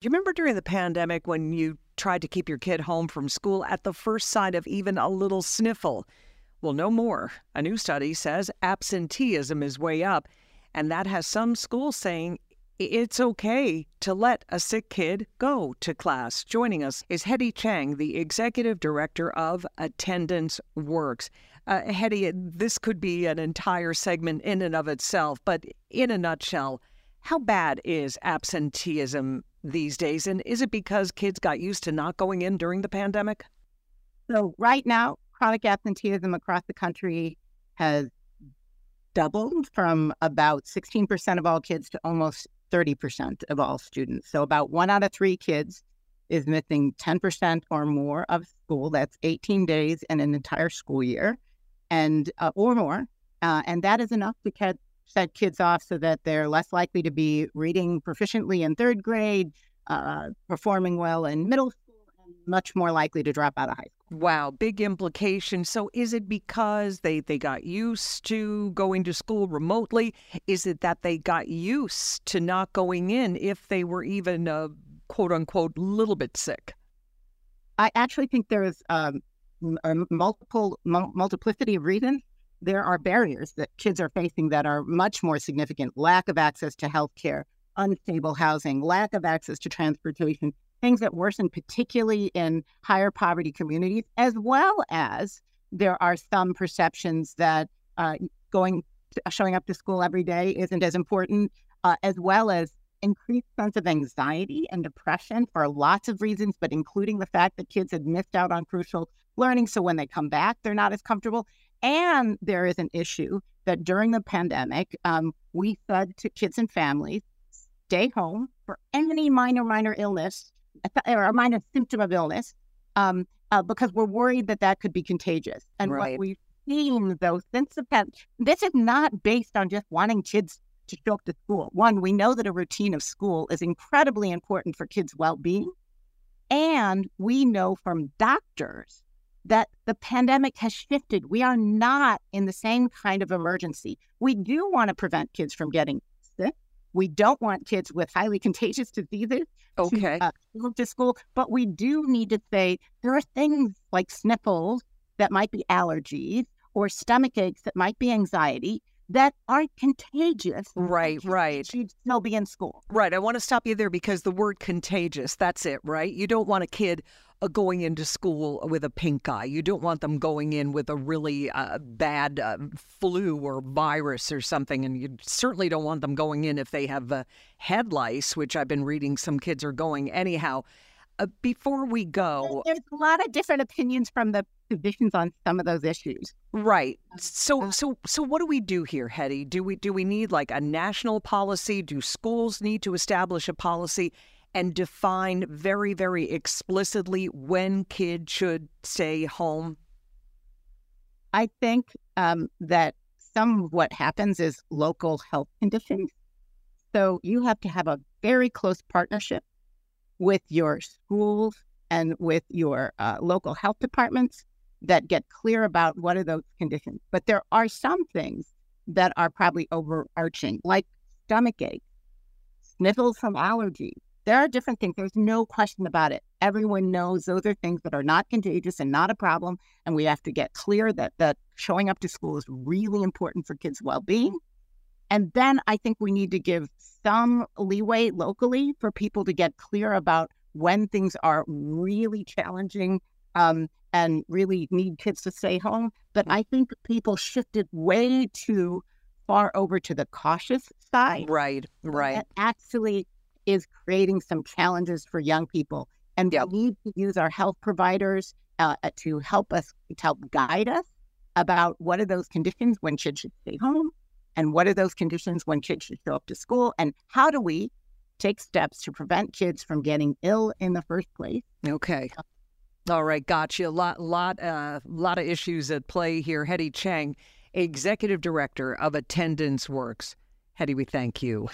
Do you remember during the pandemic when you tried to keep your kid home from school at the first sign of even a little sniffle? Well, no more. A new study says absenteeism is way up, and that has some schools saying it's okay to let a sick kid go to class. Joining us is Hedy Chang, the executive director of Attendance Works. Uh, Hedy, this could be an entire segment in and of itself, but in a nutshell, how bad is absenteeism these days? And is it because kids got used to not going in during the pandemic? So, right now, chronic absenteeism across the country has doubled from about 16% of all kids to almost 30% of all students. So, about one out of three kids is missing 10% or more of school. That's 18 days in an entire school year and uh, or more. Uh, and that is enough to catch set kids off so that they're less likely to be reading proficiently in third grade, uh, performing well in middle school, and much more likely to drop out of high school. Wow, big implication. So is it because they, they got used to going to school remotely? Is it that they got used to not going in if they were even a quote unquote little bit sick? I actually think there's um, a multiple multiplicity of reasons there are barriers that kids are facing that are much more significant lack of access to health care, unstable housing, lack of access to transportation, things that worsen, particularly in higher poverty communities, as well as there are some perceptions that uh, going showing up to school every day isn't as important, uh, as well as increased sense of anxiety and depression for lots of reasons, but including the fact that kids had missed out on crucial learning. So when they come back, they're not as comfortable. And there is an issue that during the pandemic, um, we said to kids and families, stay home for any minor, minor illness or a minor symptom of illness, um, uh, because we're worried that that could be contagious. And right. what we've seen, though, since the pandemic, this is not based on just wanting kids to show up to school. One, we know that a routine of school is incredibly important for kids' well being. And we know from doctors that the pandemic has shifted. We are not in the same kind of emergency. We do want to prevent kids from getting sick. We don't want kids with highly contagious diseases okay. to uh, go to school, but we do need to say there are things like sniffles that might be allergies or stomach aches that might be anxiety that aren't contagious. Right, right. She'd still be in school. Right. I want to stop you there because the word contagious, that's it, right? You don't want a kid going into school with a pink eye. You don't want them going in with a really uh, bad uh, flu or virus or something. And you certainly don't want them going in if they have uh, head lice, which I've been reading some kids are going anyhow. Uh, before we go, there's a lot of different opinions from the positions on some of those issues. Right. So uh, so so what do we do here, Hedy? Do we do we need like a national policy? Do schools need to establish a policy and define very very explicitly when kids should stay home? I think um, that some of what happens is local health conditions. So you have to have a very close partnership with your schools and with your uh, local health departments that get clear about what are those conditions. But there are some things that are probably overarching, like stomach ache, sniffles from allergies. There are different things. There's no question about it. Everyone knows those are things that are not contagious and not a problem. And we have to get clear that, that showing up to school is really important for kids' well being. And then I think we need to give some leeway locally for people to get clear about when things are really challenging um, and really need kids to stay home. But I think people shifted way too far over to the cautious side. Right, right. Actually is creating some challenges for young people. And yep. we need to use our health providers uh, to help us, to help guide us about what are those conditions when kids should stay home and what are those conditions when kids should show up to school and how do we take steps to prevent kids from getting ill in the first place. Okay. All right, gotcha. A lot, lot, uh, lot of issues at play here. Hedy Chang, Executive Director of Attendance Works. Hedy, we thank you.